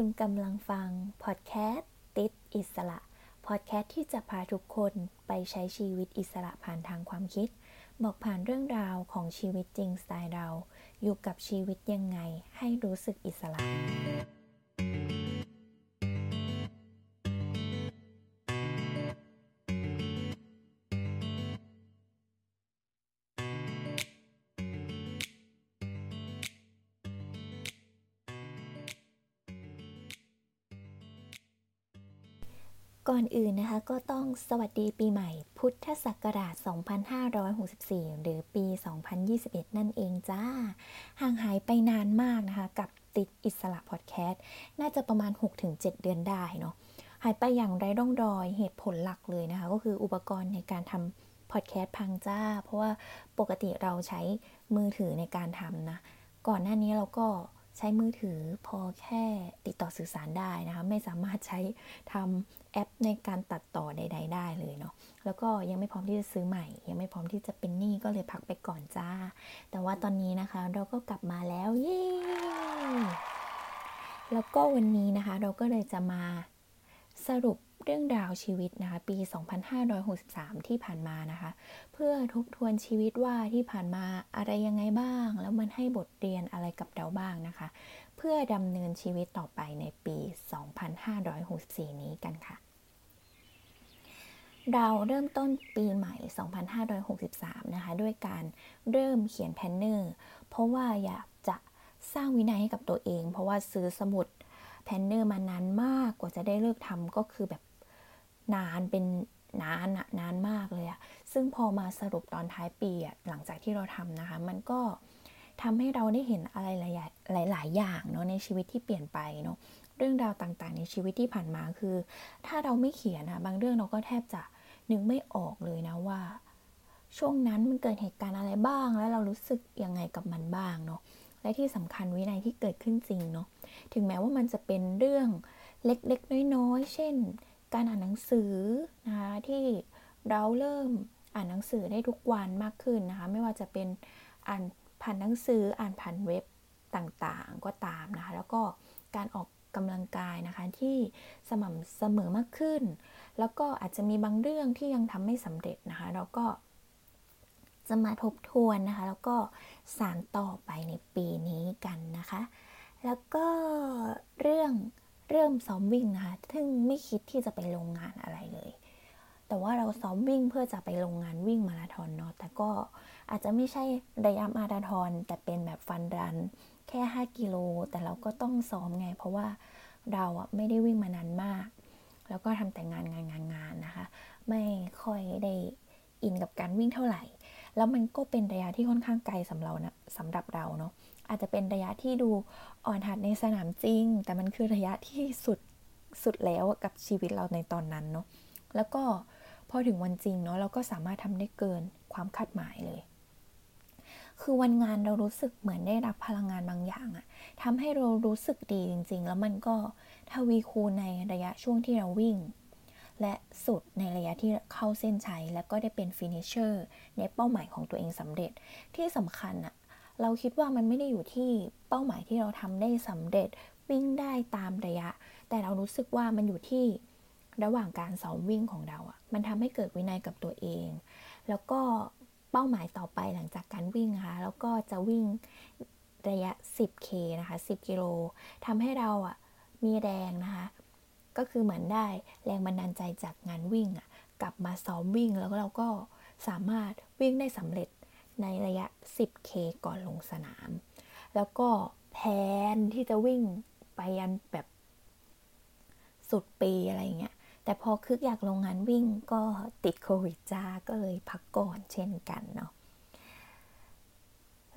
คุณกำลังฟังพอดแคสต์ติดอิสระ พอดแคสต์ที่จะพาทุกคนไปใช้ชีวิตอิสระผ่านทางความคิด บอกผ่านเรื่องราวของชีวิตจริงสไตล์เรา อยู่กับชีวิตยังไงให้รู้สึกอิสระ ก่อนอื่นนะคะก็ต้องสวัสดีปีใหม่พุทธศักราช 2564 หรือปี 2021 นั่นเองจ้า ห่างหายไปนานมากนะคะ กับติดอิสระพอดแคสต์ น่าจะประมาณ 6-7 เดือนได้เนาะ หายไปอย่างไร้ร่องรอยเหตุผลหลักเลยนะคะ ก็คืออุปกรณ์ในการทำพอดแคสต์พังจ้า เพราะว่าปกติเราใช้มือถือในการทำนะ ก่อนหน้านี้เราก็ ใช้มือถือพอแค่ติดต่อสื่อสารได้นะคะ ไม่สามารถใช้ทำแอปในการตัดต่อใด ๆ ได้เลยเนาะแล้วก็ยังไม่พร้อมที่จะซื้อใหม่ ยังไม่พร้อมที่จะเป็นหนี้ก็เลยพักไปก่อนจ้า แต่ว่าตอนนี้นะคะเราก็กลับมาแล้วเย้แล้วก็วันนี้นะคะ เราก็เลยจะมาสรุป เรื่องราวชีวิตนะคะปี 2563 ที่ผ่านมานะคะ เพื่อทบทวนชีวิตว่าที่ผ่านมาอะไรยังไงบ้าง แล้วมันให้บทเรียนอะไรกับเราบ้างนะคะ เพื่อดำเนินชีวิตต่อไปในปี 2564 นี้กันค่ะ เราเริ่มต้นปีใหม่ 2563 นะคะ ด้วยการเริ่มเขียน planner เพราะว่าอยากจะสร้างวินัยให้กับตัวเอง เพราะว่าซื้อสมุด planner มานานมากกว่าจะได้เลิกทำก็คือแบบ นานเป็นนานอะนานมากเลยอะซึ่งพอมาสรุปตอนท้ายปีอะหลังจากที่เราทำนะคะ มันก็ทำให้เราได้เห็นอะไรหลายหลายอย่างเนาะในชีวิตที่เปลี่ยนไปเนาะเรื่องราวต่างๆ ในชีวิตที่ผ่านมาคือ ถ้าเราไม่เขียนอะบางเรื่องเราก็แทบจะนึกไม่ออกเลยนะว่า ช่วงนั้นมันเกิดเหตุการณ์อะไรบ้าง แล้วเรารู้สึกยังไงกับมันบ้างเนาะและที่สำคัญวินัยที่เกิดขึ้นจริงเนาะถึงแม้ว่ามันจะเป็นเรื่องเล็กๆ น้อยๆ เช่น การอ่านหนังสือนะคะที่เราเริ่มอ่านหนังสือได้ทุกวันมากขึ้นนะคะ ไม่ว่าจะเป็นอ่านผ่านหนังสืออ่านผ่านเว็บต่างๆก็ตามนะคะ แล้วก็การออกกำลังกายนะคะที่สม่ำเสมอมากขึ้น แล้วก็อาจจะมีบางเรื่องที่ยังทำไม่สำเร็จนะคะ เราก็จะมาทบทวนนะคะ แล้วก็สารต่อไปในปีนี้กันนะคะ แล้วก็เรื่อง เริ่มซ้อมวิ่งนะคะ ซึ่งไม่คิดที่จะไปลงงานอะไรเลย แต่ว่าเราซ้อมวิ่งเพื่อจะไปลงงานวิ่งมาราธอนเนาะ แต่ก็อาจจะไม่ใช่ระยะมาราธอนแต่เป็นแบบฟันรัน แค่ 5 กิโล แต่เราก็ต้องซ้อมไง เพราะว่าเราอะไม่ได้วิ่งมานานมาก แล้วก็ทำแต่งานงานงานงานนะคะ ไม่ค่อยได้อินกับการวิ่งเท่าไหร่ แล้วมันก็เป็นระยะที่ค่อนข้างไกลสำหรับนะสำหรับเราเนาะ อาจจะเป็นระยะที่ดูอ่อนหัดในสนามจริง แต่มันคือระยะที่สุดสุดแล้วกับชีวิตเราในตอนนั้นเนาะแล้วก็พอถึงวันจริงเนาะเราก็สามารถทำได้เกินความคาดหมายเลย คือวันงานเรารู้สึกเหมือนได้รับพลังงานบางอย่างอะทำให้เรารู้สึกดีจริง ๆ แล้วมันก็ทวีคูณในระยะช่วงที่เราวิ่ง และสุดในระยะที่เข้าเส้นชัย แล้วก็ได้เป็น finisherในเป้าหมายของตัวเองสำเร็จที่สำคัญอะ เราคิดว่ามันไม่ได้อยู่ที่เป้าหมายที่เราทำได้สำเร็จวิ่งได้ตามระยะ แต่เรารู้สึกว่ามันอยู่ที่ระหว่างการซ้อมวิ่งของเราอะ่ะมันทำให้เกิดวินัยกับตัวเอง แล้วก็เป้าหมายต่อไปหลังจากการวิ่งนะคะแล้วก็จะวิ่งระยะ 10K นะคะ 10 กิโลทำให้เราอะ่ะมีแรงนะคะ ก็คือเหมือนได้แรงบันดาลใจจากงานวิ่งอะกลับมาซ้อมวิ่งแล้วเราก็สามารถวิ่งได้สำเร็จ ในระยะ 10K ก่อนลงสนาม แล้วก็แพนที่จะวิ่งไปยันแบบสุดปีอะไรเงี้ย แต่พอคึกอยากลงงานวิ่งก็ติดโควิดจ้า ก็เลยพักก่อนเช่นกันเนาะ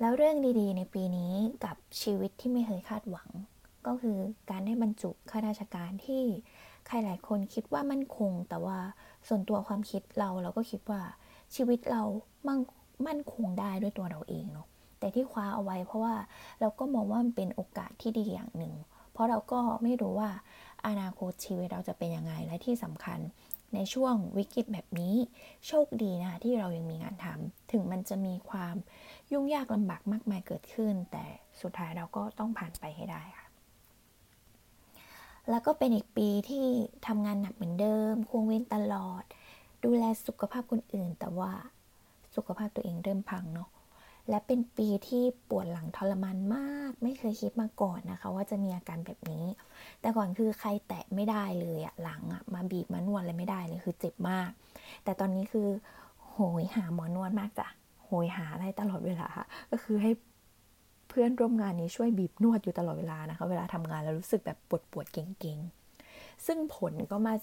แล้วเรื่องดีๆ ในปีนี้กับชีวิตที่ไม่เคยคาดหวัง ก็คือการได้บรรจุข้าราชการที่ใครหลายคนคิดว่ามั่นคง แต่ว่าส่วนตัวความคิดเราเราก็คิดว่าชีวิตเรามั่ง มั่นคงได้ด้วยตัวเราเองเนาะแต่ที่คว้าเอาไว้เพราะว่าเราก็มองว่ามันเป็นโอกาสที่ดีอย่างหนึ่ง เพราะเราก็ไม่รู้ว่าอนาคตชีวิตเราจะเป็นยังไงและที่สำคัญในช่วงวิกฤตแบบนี้ โชคดีนะที่เรายังมีงานทำถึงมันจะมีความยุ่งยากลำบากมากมายเกิดขึ้น แต่สุดท้ายเราก็ต้องผ่านไปให้ได้ค่ะ แล้วก็เป็นอีกปีที่ทำงานหนักเหมือนเดิม ควงเว้นตลอด ดูแลสุขภาพคนอื่น แต่ว่า สุขภาพตัวเองเริ่มพังเนาะและเป็นปีที่ปวดหลังทรมานมาก ไม่เคยคิดมาก่อนนะคะ ว่าจะมีอาการแบบนี้ แต่ก่อนคือใครแตะไม่ได้เลยอะหลังอะมาบีบมานวดอะไรไม่ได้เลยคือเจ็บมาก แต่ตอนนี้คือโหยหาหมอนวดมากจ้ะโหยหาอะไรตลอดเวลา ก็คือให้เพื่อนร่วมงานนี้ช่วยบีบนวดอยู่ตลอดเวลานะคะ เวลาทำงานแล้วรู้สึกแบบปวดปวดเก่งๆซึ่งผลก็มา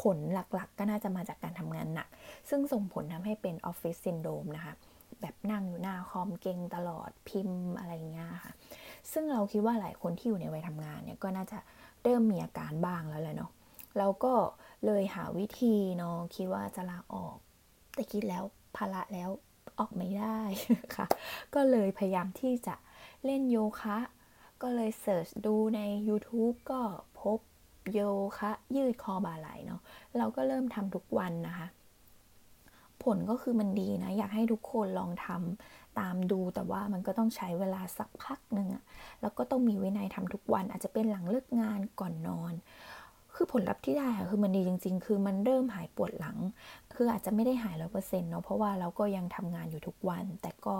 ผลหลักๆ ก็น่าจะมาจากการทำงานหนัก ซึ่งส่งผลทำให้เป็นออฟฟิศซินโดมนะคะ แบบนั่งอยู่หน้าคอมเก่งตลอดพิมพ์อะไรเงี้ยค่ะ ซึ่งเราคิดว่าหลายคนที่อยู่ในวัยทำงานเนี่ยก็น่าจะเริ่มมีอาการบ้างแล้วแหละเนาะเราก็เลยหาวิธีเนาะคิดว่าจะลาออก แต่คิดแล้วภาระแล้วออกไม่ได้ค่ะ ก็เลยพยายามที่จะเล่นโยคะ ก็เลยเสิร์ชดูใน YouTube ก็พบ โยคะยืดคอบ่าไหล่เนาะเราก็เริ่มทำทุกวันนะคะ ผลก็คือมันดีนะ อยากให้ทุกคนลองทำตามดูแต่ว่ามันก็ต้องใช้เวลาสักพักหนึ่งอะแล้วก็ต้องมีวินัยทำทุกวัน อาจจะเป็นหลังเลิกงานก่อนนอน คือผลลัพธ์ที่ได้อะคือมันดีจริง ๆ คือมันเริ่มหายปวดหลัง คืออาจจะไม่ได้หายร้อยเปอร์เซ็นต์เนาะเพราะว่าเราก็ยังทำงานอยู่ทุกวัน แต่ก็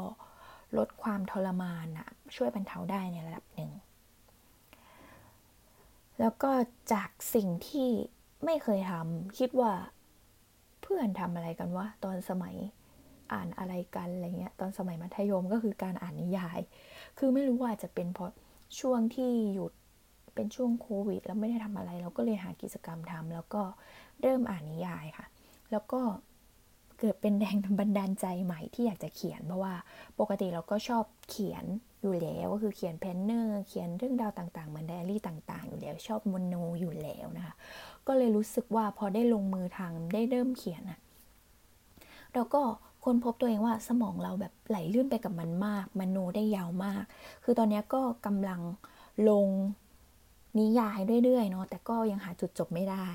ลดความทรมานอะช่วยบรรเทาได้ในระดับหนึ่ง แล้วก็จากสิ่งที่ไม่เคยทำคิดว่าเพื่อนทำอะไรกันวะตอนสมัยอ่านอะไรกันอะไรเงี้ยตอนสมัยมัธยมก็คือการอ่านนิยาย คือไม่รู้ว่าจะเป็นเพราะช่วงที่หยุดเป็นช่วงโควิด แล้วไม่ได้ทำอะไร เราก็เลยหากิจกรรมทำแล้วก็เริ่มอ่านนิยายค่ะ แล้วก็เกิดเป็นแรงบันดาลใจใหม่ที่อยากจะเขียน เพราะว่าปกติเราก็ชอบเขียน อยู่แล้วก็คือเขียนเพนเนอร์เขียนเรื่องราวต่างๆเหมือนไดอารี่ต่างๆ อยู่แล้ว ชอบมโนอยู่แล้วนะคะก็เลยรู้สึกว่าพอได้ลงมือทำได้เริ่มเขียนอะเราก็ค้นพบตัวเองว่าสมองเราแบบไหลลื่นไปกับมันมากมโนได้ยาวมาก คือตอนนี้ก็กำลังลงนิยายเรื่อยๆเนาะแต่ก็ยังหาจุดจบไม่ได้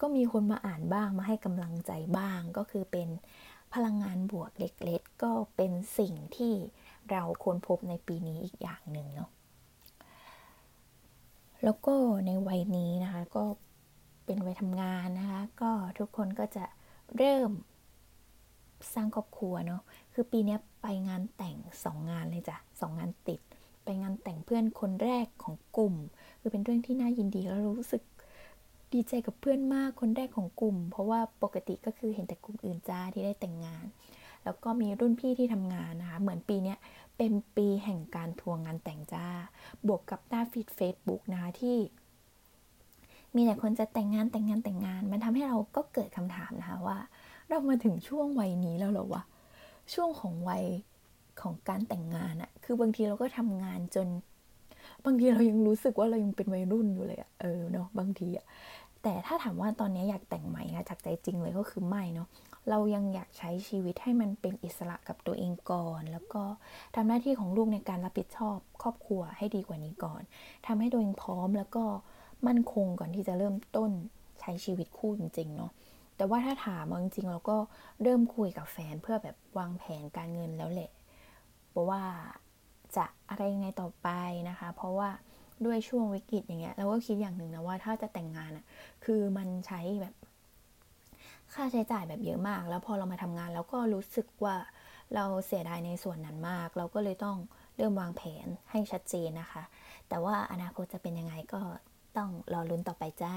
ก็มีคนมาอ่านบ้างมาให้กำลังใจบ้าง ก็คือเป็นพลังงานบวกเล็กๆก็เป็นสิ่งที่ เราค้นพบในปีนี้อีกอย่างหนึ่งเนาะแล้วก็ในวัยนี้นะคะก็เป็นวัยทำงานนะคะ ก็ทุกคนก็จะเริ่มสร้างครอบครัวเนาะคือปีนี้ไปงานแต่งสองงานเลยจ้ะสองงานติด ไปงานแต่งเพื่อนคนแรกของกลุ่ม คือเป็นเรื่องที่น่ายินดีแล้วรู้สึกดีใจกับเพื่อนมากคนแรกของกลุ่ม เพราะว่าปกติก็คือเห็นแต่กลุ่มอื่นจ้าที่ได้แต่งงาน แล้วก็มีรุ่นพี่ที่ทำงานนะคะ เหมือนปีนี้เป็นปีแห่งการทวงงานแต่งจ้า บวกกับหน้าฟีดเฟซบุ๊กนะคะที่ มีแต่คนจะแต่งงานแต่งงานแต่งงาน มันทำให้เราก็เกิดคำถามนะคะว่า เรามาถึงช่วงวัยนี้แล้วหรอวะ ช่วงของวัยของการแต่งงานอะคือบางทีเราก็ทำงานจน บางทีเรายังรู้สึกว่าเรายังเป็นวัยรุ่นอยู่เลยอะเออเนาะบางทีอะแต่ถ้าถามว่าตอนนี้อยากแต่งใหม่อะจากใจจริงเลยก็คือไม่เนาะ เรายังอยากใช้ชีวิตให้มันเป็นอิสระกับตัวเองก่อน แล้วก็ทำหน้าที่ของลูกในการรับผิดชอบครอบครัวให้ดีกว่านี้ก่อนทำให้ตัวเองพร้อมแล้วก็มั่นคงก่อนที่จะเริ่มต้นใช้ชีวิตคู่จริงๆเนาะแต่ว่าถ้าถามจริงๆเราก็เริ่มคุยกับแฟนเพื่อแบบวางแผนการเงินแล้วแหละเพราะว่าจะอะไรยังไงต่อไปนะคะ เพราะว่าด้วยช่วงวิกฤตอย่างเงี้ยเราก็คิดอย่างหนึ่งนะว่าถ้าจะแต่งงานอะ่ะคือมันใช้แบบ ค่าใช้จ่ายแบบเยอะมาก แล้วพอเรามาทำงานเราก็รู้สึกว่าเราเสียดายในส่วนนั้นมาก เราก็เลยต้องเริ่มวางแผนให้ชัดเจนนะคะ แต่ว่าอนาคตจะเป็นยังไงก็ต้องรอลุ้นต่อไปจ้า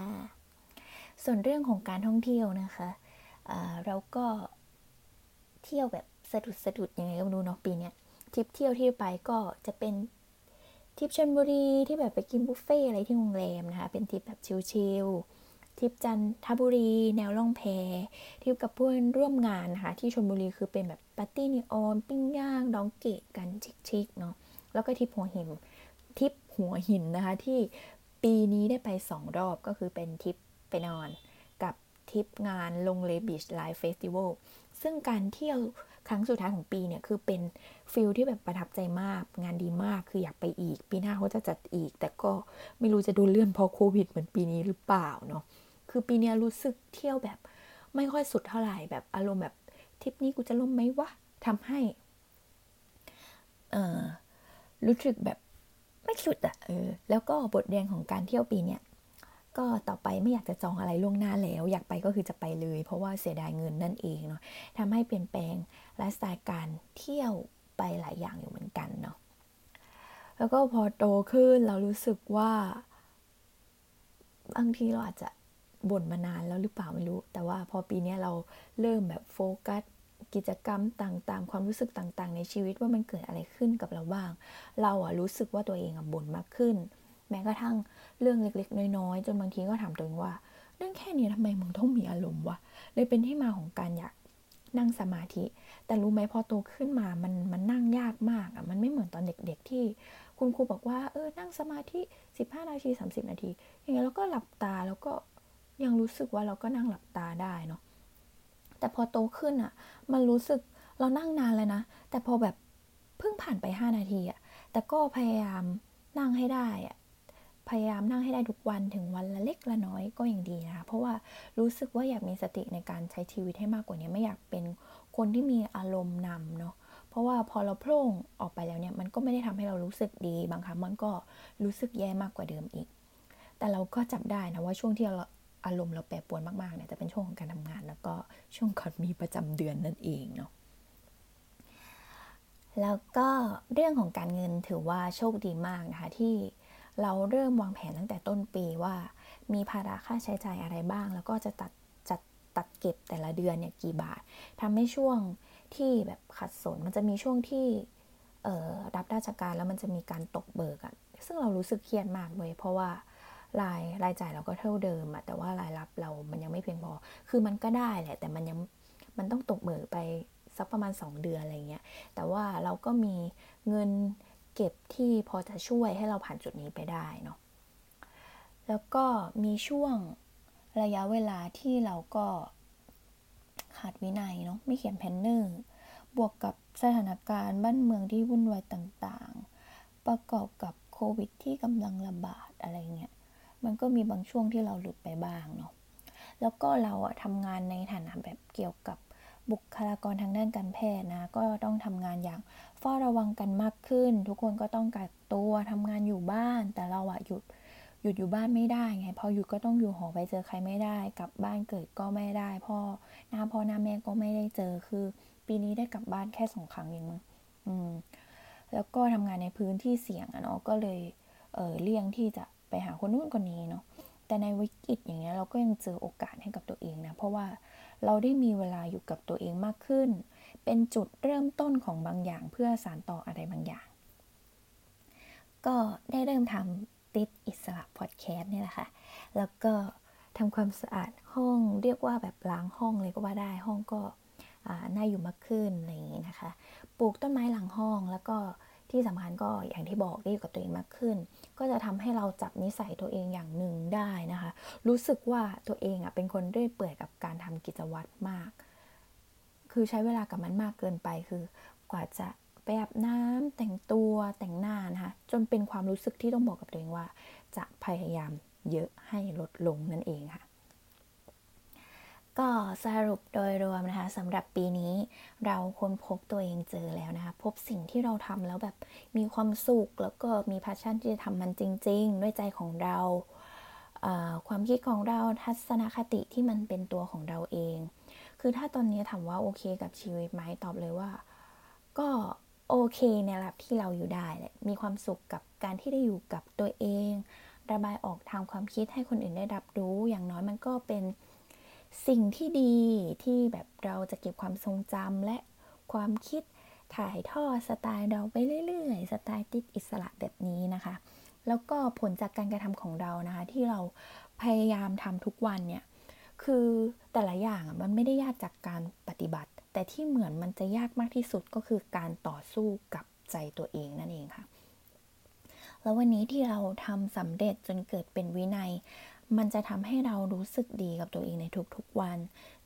ส่วนเรื่องของการท่องเที่ยวนะคะะเราก็เที่ยวแบบสะดุดสะดุดยังไงก็ไม่รู้เนาะปีนี้ทริปเที่ยวที่ไปก็จะเป็นทริปชลบุรีที่แบบไปกินบุฟเฟ่อะไรที่โรงแรมนะคะ เป็นทริปแบบชิลๆ ทิปจันทบุรี แนวล่องแพทิปกับเพื่อนร่วมงานนะคะที่ชลบุรีคือเป็นแบบปาร์ตี้นิออนปิ้งย่างดองเกตกันชิคๆเนาะแล้วก็ทิปหัวหินทิปหัวหินนะคะที่ปีนี้ได้ไปสองรอบก็คือเป็นทิปไปนอนกับทิปงานลงเลบิชไลฟ์เฟสติวัลซึ่งการเที่ยวครั้งสุดท้ายของปีเนี่ยคือเป็นฟิลที่แบบประทับใจมาก งานดีมากคืออยากไปอีก ปีหน้าเขาจะจัดอีก แต่ก็ไม่รู้จะดูเลื่อนเพราะโควิดเหมือนปีนี้หรือเปล่าเนาะ คือปีนี้รู้สึกเที่ยวแบบ ไม่ค่อยสุดเท่าไหร่แบบอารมณ์แบบทริปนี้กูจะล่มไหมวะทำให้เออรู้สึกแบบไม่สุดอะเออแล้วก็บทเรียนของการเที่ยวปีเนี้ยก็ต่อไปไม่อยากจะจองอะไรล่วงหน้าแล้ว อยากไปก็คือจะไปเลย เพราะว่าเสียดายเงินนั่นเองเนาะทำให้เปลี่ยนแปลงไลฟ์สไตล์การเที่ยวไปหลายอย่างอยู่เหมือนกันเนาะแล้วก็พอโตขึ้นเรารู้สึกว่าบางทีเราอาจจะ บ่นมานานแล้วหรือเปล่าไม่รู้ แต่ว่าพอปีนี้เราเริ่มแบบโฟกัสกิจกรรมต่างๆ ความรู้สึกต่างๆ ในชีวิตว่ามันเกิดอะไรขึ้นกับเราบ้าง เราอะรู้สึกว่าตัวเองอะบ่นมากขึ้น แม้กระทั่งเรื่องเล็กๆ น้อยๆ จนบางทีก็ถามตัวเองว่า เรื่องแค่นี้ทำไมมึงต้องมีอารมณ์วะ เลยเป็นที่มาของการอยากนั่งสมาธิ แต่รู้ไหมพอโตขึ้นมา มันมันนั่งยากมากอะมันไม่เหมือนตอนเด็ก ๆ ที่คุณครูบอกว่าเออนั่งสมาธิ 15 นาที 30 นาที อย่างเงี้ยเราก็หลับตาแล้วก็ ยังรู้สึกว่าเราก็นั่งหลับตาได้เนาะแต่พอโตขึ้นอะมันรู้สึกเรานั่งนานเลยนะ แต่พอแบบเพิ่งผ่านไป 5 นาทีอะแต่ก็พยายามนั่งให้ได้อะพยายามนั่งให้ได้ทุกวันถึงวันละเล็กละน้อยก็ยังดีนะคะเพราะว่ารู้สึกว่าอยากมีสติในการใช้ชีวิตให้มากกว่านี้ไม่อยากเป็นคนที่มีอารมณ์นำเนาะเพราะว่าพอเราโพล่งออกไปแล้วเนี่ยมันก็ไม่ได้ทำให้เรารู้สึกดีบางครั้งมันก็รู้สึกแย่มากกว่าเดิมอีก แต่เราก็จับได้นะว่าช่วงที่เรา อารมณ์เราแปรปรวนมากๆเนี่ยจะเป็นช่วงของการทำงาน แล้วก็ช่วงก่อนมีประจำเดือนนั่นเองเนาะแล้วก็เรื่องของการเงินถือว่าโชคดีมากนะคะที่เราเริ่มวางแผนตั้งแต่ต้นปีว่า มีภาระค่าใช้จ่ายอะไรบ้าง แล้วก็จะตัดจัดตัดเก็บแต่ละเดือนเนี่ยกี่บาททำให้ช่วงที่แบบขัดสนมันจะมีช่วงที่รับราชการแล้วมันจะมีการตกเบิกอะซึ่งเรารู้สึกเครียดมากเลยเพราะว่า รายรายจ่ายเราก็เท่าเดิมอะแต่ว่ารายรับเรามันยังไม่เพียงพอ คือมันก็ได้แหละ แต่มันยังมันต้องตกเบิกไปสักประมาณ 2 เดือนอะไรเงี้ย แต่ว่าเราก็มีเงินเก็บที่พอจะช่วยให้เราผ่านจุดนี้ไปได้เนาะ แล้วก็มีช่วงระยะเวลาที่เราก็ขาดวินัยเนาะ ไม่เขียน planner บวกกับสถานการณ์บ้านเมืองที่วุ่นวายต่างๆ ประกอบกับโควิดที่กำลังระบาดอะไรเงี้ย มันก็มีบางช่วงที่เราหลุดไปบ้างเนาะแล้วก็เราอะทำงานในฐานะแบบเกี่ยวกับบุคลากรทางด้านการแพทย์นะ ก็ต้องทำงานอย่างเฝ้าระวังกันมากขึ้น ทุกคนก็ต้องกักตัวทำงานอยู่บ้าน แต่เราอะหยุดหยุดอยู่บ้านไม่ได้ไงพอหยุดก็ต้องอยู่หอไปเจอใครไม่ได้ กลับบ้านเกิดก็ไม่ได้ พ่อหน้าพ่อหน้าแม่ก็ไม่ได้เจอคือ ปีนี้ได้กลับบ้านแค่สองครั้งเองมั้งอืมแล้วก็ทำงานในพื้นที่เสี่ยงอะเนาะก็เลยเออเลี่ยงที่จะ ไปหาคนนู้นคนนี้เนาะแต่ในวิกฤตอย่างเงี้ยเราก็ยังเจอโอกาสให้กับตัวเองนะเพราะว่าเราได้มีเวลาอยู่กับตัวเองมากขึ้น เป็นจุดเริ่มต้นของบางอย่างเพื่อสานต่ออะไรบางอย่าง ก็ได้เริ่มทำติดอิสระพอดแคสต์นี่แหละค่ะ แล้วก็ทำความสะอาดห้องเรียกว่าแบบล้างห้องเลยก็ว่าได้ห้องก็น่าอยู่มากขึ้นอะไรอย่างนี้นะคะ ปลูกต้นไม้หลังห้องแล้วก็ ที่สำคัญก็อย่างที่บอกได้อยู่กับตัวเองมากขึ้น ก็จะทำให้เราจับนิสัยตัวเองอย่างหนึ่งได้นะคะ รู้สึกว่าตัวเองอะเป็นคนเรื่อยเปื่อยกับการทำกิจวัตรมาก คือใช้เวลากับมันมากเกินไปคือกว่าจะไปอาบน้ำแต่งตัวแต่งหน้านะคะจนเป็นความรู้สึกที่ต้องบอกกับตัวเองว่า จะพยายามเยอะให้ลดลงนั่นเองค่ะ ก็สรุปโดยรวมนะคะสำหรับปีนี้เราค้นพบตัวเองเจอแล้วนะคะ พบสิ่งที่เราทำแล้วแบบมีความสุข แล้วก็มีพาชั่นที่จะทำมันจริง ๆ ด้วยใจของเรา ความคิดของเราทัศนคติที่มันเป็นตัวของเราเอง คือถ้าตอนนี้ถามว่าโอเคกับชีวิตไหมตอบเลยว่า ก็โอเคในระดับที่เราอยู่ได้แหละมีความสุขกับการที่ได้อยู่กับตัวเอง ระบายออกทางความคิดให้คนอื่นได้รับรู้ อย่างน้อยมันก็เป็น สิ่งที่ดีที่แบบเราจะเก็บความทรงจำและความคิดถ่ายทอดสไตล์เราไปเรื่อยๆ สไตล์ติดอิสระแบบนี้นะคะ แล้วก็ผลจากการกระทำของเรานะคะ ที่เราพยายามทำทุกวันเนี่ยคือแต่ละอย่างมันไม่ได้ยากจากการปฏิบัติ แต่ที่เหมือนมันจะยากมากที่สุดก็คือการต่อสู้กับใจตัวเองนั่นเองค่ะ แล้ววันนี้ที่เราทำสำเร็จจนเกิดเป็นวินัย มันจะทำให้เรารู้สึกดีกับตัวเองในทุกๆวัน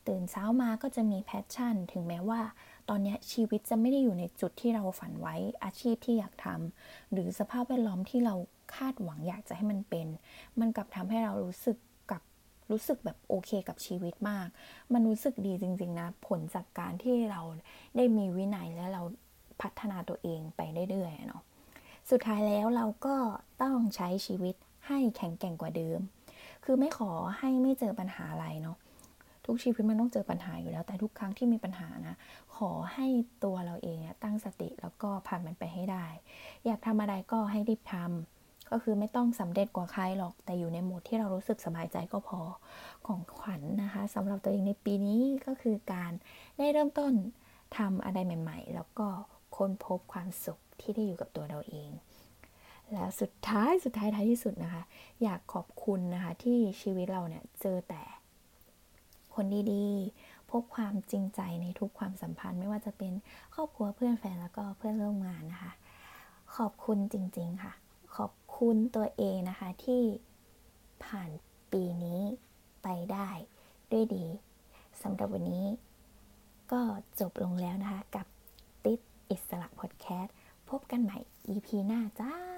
ตื่นเช้ามาก็จะมีแพชชั่น ถึงแม้ว่า ตอนนี้ชีวิตจะไม่ได้อยู่ในจุดที่เราฝันไว้อาชีพที่อยากทำหรือสภาพแวดล้อมที่เราคาดหวังอยากจะให้มันเป็น มันกลับทำให้เรารู้สึกกับรู้สึกแบบโอเคกับชีวิตมาก มันรู้สึกดีจริง ๆ นะ ผลจากการที่เราได้มีวินัยและเราพัฒนาตัวเองไปเรื่อยๆเนาะสุดท้ายแล้วเราก็ต้องใช้ชีวิตให้แข็งแกร่งกว่าเดิม คือไม่ขอให้ไม่เจอปัญหาอะไรเนาะทุกชีวิตมันต้องเจอปัญหาอยู่แล้ว แต่ทุกครั้งที่มีปัญหานะ ขอให้ตัวเราเองตั้งสติแล้วก็ผ่านมันไปให้ได้ อยากทำอะไรก็ให้รีบทำก็คือไม่ต้องสำเร็จกว่าใครหรอก แต่อยู่ในโหมดที่เรารู้สึกสบายใจก็พอของขวัญนนะคะสำหรับตัวเองในปีนี้ก็คือการได้เริ่มต้นทำอะไรใหม่ ๆ แล้วก็ค้นพบความสุขที่ได้อยู่กับตัวเราเอง แล้วสุดท้ายสุดท้ายท้ายที่สุดนะคะ อยากขอบคุณนะคะ ที่ชีวิตเราเนี่ยเจอแต่คนดีๆ พบความจริงใจในทุกความสัมพันธ์ ไม่ว่าจะเป็นครอบครัวเพื่อนแฟนแล้วก็เพื่อนร่วมงานนะคะ ขอบคุณจริง ๆค่ะ ขอบคุณตัวเองนะคะที่ผ่านปีนี้ไปได้ด้วยดีสำหรับวันนี้ก็จบลงแล้วนะคะ กับติดอิสระพอดแคสต์พบกันใหม่ EP หน้าจ้า